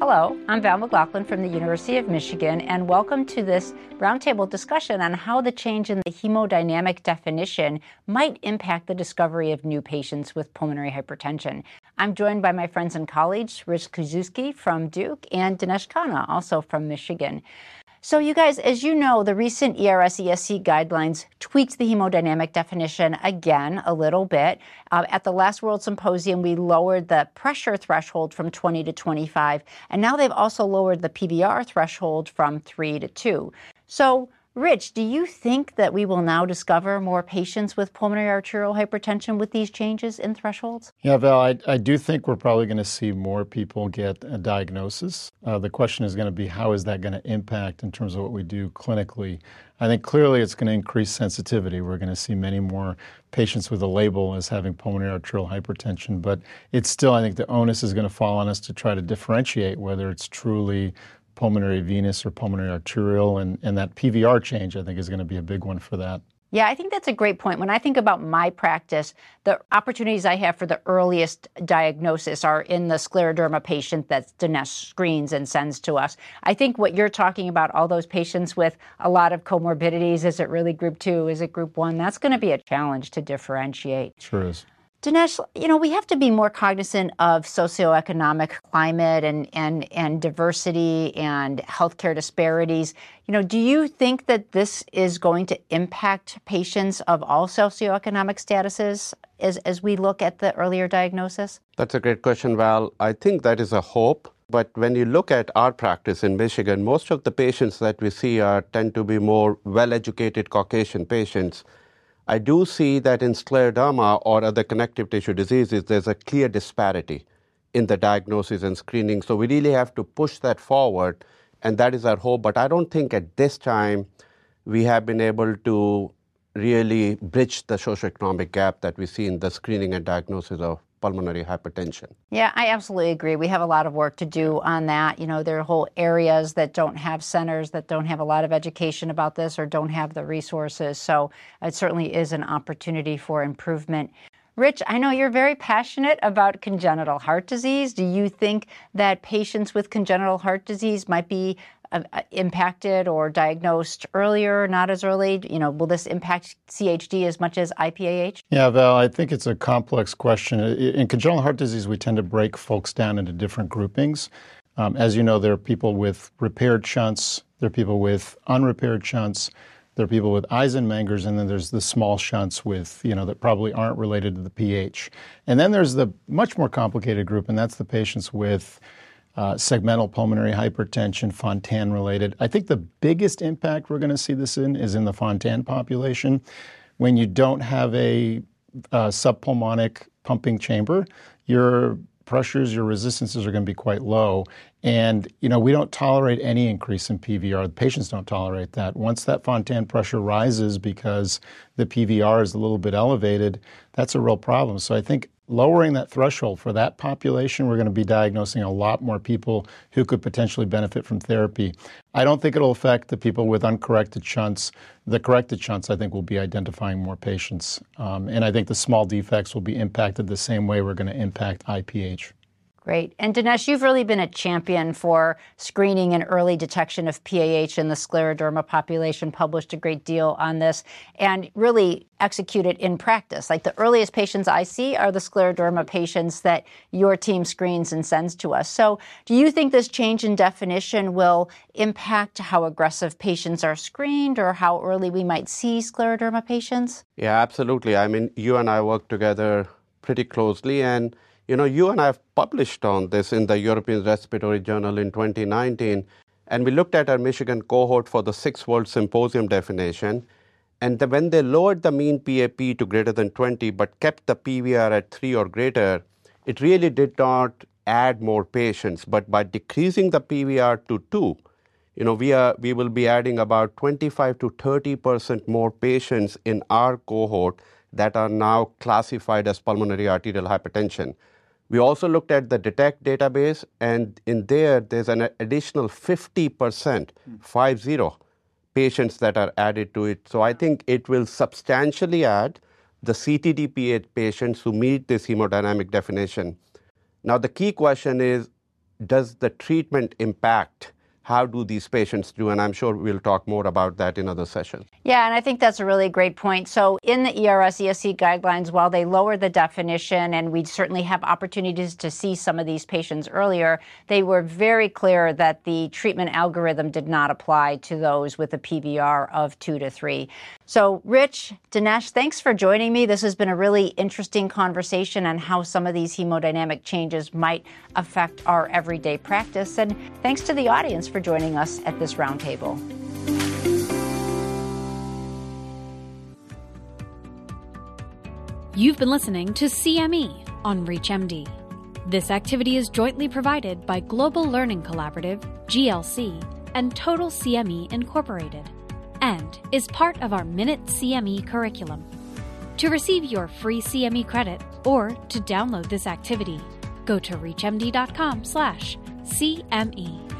Hello, I'm Val McLaughlin from the University of Michigan, and welcome to this roundtable discussion on how the change in the hemodynamic definition might impact the discovery of new patients with pulmonary hypertension. I'm joined by my friends and colleagues, Rich Krasuski from Duke and Dinesh Khanna, also from Michigan. So, you guys, as you know, the recent ERS ESC guidelines tweaked the hemodynamic definition again a little bit. Uh, at the last World Symposium, we lowered the pressure threshold from 20 to 25, and now they've also lowered the PVR threshold from 3 to 2. So, Rich, do you think that we will now discover more patients with pulmonary arterial hypertension with these changes in thresholds? Yeah, Val, I, I do think we're probably going to see more people get a diagnosis. Uh, the question is going to be how is that going to impact in terms of what we do clinically? I think clearly it's going to increase sensitivity. We're going to see many more patients with a label as having pulmonary arterial hypertension, but it's still, I think the onus is going to fall on us to try to differentiate whether it's truly pulmonary venous or pulmonary arterial, and, and that PVR change, I think, is going to be a big one for that. Yeah, I think that's a great point. When I think about my practice, the opportunities I have for the earliest diagnosis are in the scleroderma patient that Dinesh screens and sends to us. I think what you're talking about, all those patients with a lot of comorbidities, is it really group two? Is it group one? That's going to be a challenge to differentiate. Sure is. Dinesh, you know, we have to be more cognizant of socioeconomic climate and, and, and diversity and healthcare disparities. You know, do you think that this is going to impact patients of all socioeconomic statuses as, as we look at the earlier diagnosis? That's a great question, Val. I think that is a hope. But when you look at our practice in Michigan, most of the patients that we see are tend to be more well-educated Caucasian patients I do see that in scleroderma or other connective tissue diseases, there's a clear disparity in the diagnosis and screening. So we really have to push that forward, and that is our hope. But I don't think at this time we have been able to really bridge the socioeconomic gap that we see in the screening and diagnosis of pulmonary hypertension. Yeah, I absolutely agree. We have a lot of work to do on that. You know, there are whole areas that don't have centers that don't have a lot of education about this or don't have the resources. So it certainly is an opportunity for improvement. Rich, I know you're very passionate about congenital heart disease. Do you think that patients with congenital heart disease might be uh, impacted or diagnosed earlier, not as early? You know, will this impact CHD as much as IPAH? Yeah, Val, I think it's a complex question. In congenital heart disease, we tend to break folks down into different groupings. Um, as you know, there are people with repaired shunts, there are people with unrepaired shunts, there are people with Eisenmengers, and then there's the small shunts with, you know, that probably aren't related to the PH. And then there's the much more complicated group, and that's the patients with uh, segmental pulmonary hypertension, Fontan related. I think the biggest impact we're going to see this in is in the Fontan population. When you don't have a, a subpulmonic pumping chamber, your pressures, your resistances are going to be quite low. And, you know, we don't tolerate any increase in PVR. The patients don't tolerate that. Once that Fontan pressure rises because the PVR is a little bit elevated, that's a real problem. So I think lowering that threshold for that population, we're going to be diagnosing a lot more people who could potentially benefit from therapy. I don't think it'll affect the people with uncorrected shunts. The corrected shunts, I think, will be identifying more patients. Um, and I think the small defects will be impacted the same way we're going to impact IPH. Great. And Dinesh, you've really been a champion for screening and early detection of PAH in the scleroderma population, published a great deal on this, and really executed in practice. Like the earliest patients I see are the scleroderma patients that your team screens and sends to us. So, do you think this change in definition will impact how aggressive patients are screened or how early we might see scleroderma patients? Yeah, absolutely. I mean, you and I work together pretty closely and you know, you and I have published on this in the European Respiratory Journal in 2019, and we looked at our Michigan cohort for the six World Symposium definition. And the, when they lowered the mean PAP to greater than 20 but kept the PVR at 3 or greater, it really did not add more patients. But by decreasing the PVR to 2, you know, we, are, we will be adding about 25 to 30 percent more patients in our cohort that are now classified as pulmonary arterial hypertension. We also looked at the DETECT database, and in there, there's an additional 50%, five zero, patients that are added to it. So I think it will substantially add the CTD patients who meet this hemodynamic definition. Now, the key question is does the treatment impact how do these patients do? And I'm sure we'll talk more about that in other sessions. Yeah, and I think that's a really great point. So, in the ERS ESC guidelines, while they lower the definition, and we certainly have opportunities to see some of these patients earlier, they were very clear that the treatment algorithm did not apply to those with a PVR of two to three. So, Rich, Dinesh, thanks for joining me. This has been a really interesting conversation on how some of these hemodynamic changes might affect our everyday practice. And thanks to the audience for joining us at this roundtable. You've been listening to CME on ReachMD. This activity is jointly provided by Global Learning Collaborative, GLC, and Total CME Incorporated, and is part of our Minute CME curriculum. To receive your free CME credit or to download this activity, go to reachmd.com/cme.